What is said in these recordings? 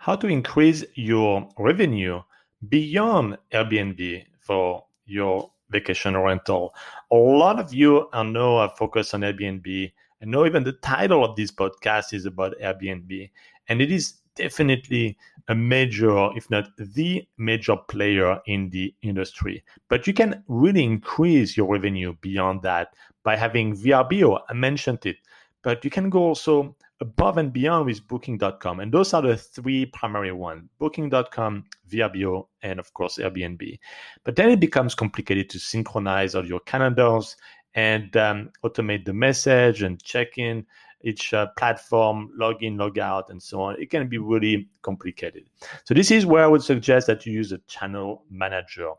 how to increase your revenue beyond Airbnb for your vacation rental. A lot of you I know are focused on Airbnb. I know even the title of this podcast is about Airbnb. And it is definitely a major, if not the major player in the industry. But you can really increase your revenue beyond that by having VRBO. I mentioned it, but you can go also above and beyond with booking.com. And those are the three primary ones booking.com, VRBO, and of course, Airbnb. But then it becomes complicated to synchronize all your calendars and um, automate the message and check in each uh, platform, log in, log out, and so on. It can be really complicated. So this is where I would suggest that you use a channel manager.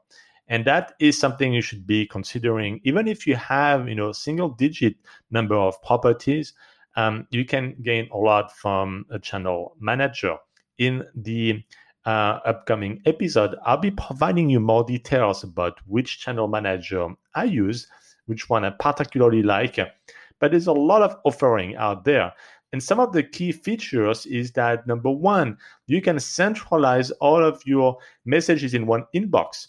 And that is something you should be considering, even if you have, you know, single digit number of properties, um, you can gain a lot from a channel manager. In the uh, upcoming episode, I'll be providing you more details about which channel manager I use, which one I particularly like. But there's a lot of offering out there. And some of the key features is that number one, you can centralize all of your messages in one inbox.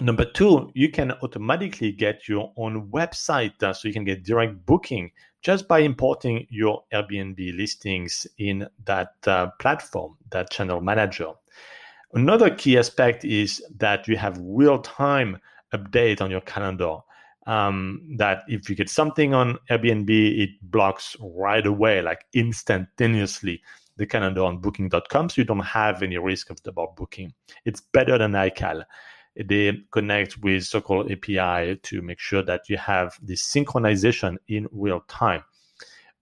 Number two, you can automatically get your own website uh, so you can get direct booking just by importing your Airbnb listings in that uh, platform, that channel manager. Another key aspect is that you have real time update on your calendar. Um, that if you get something on Airbnb, it blocks right away, like instantaneously, the calendar on booking.com. So you don't have any risk of double booking. It's better than iCal they connect with Circle API to make sure that you have this synchronization in real time.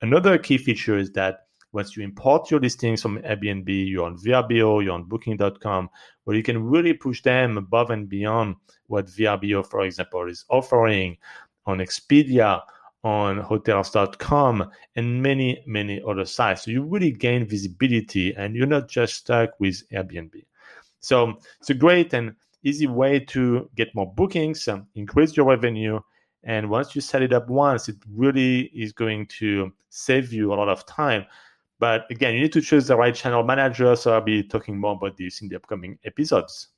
Another key feature is that once you import your listings from Airbnb, you're on VRBO, you're on Booking.com, where you can really push them above and beyond what VRBO, for example, is offering on Expedia, on Hotels.com, and many, many other sites. So you really gain visibility and you're not just stuck with Airbnb. So it's a great and easy way to get more bookings, increase your revenue. And once you set it up once, it really is going to save you a lot of time. But again, you need to choose the right channel manager. So I'll be talking more about this in the upcoming episodes.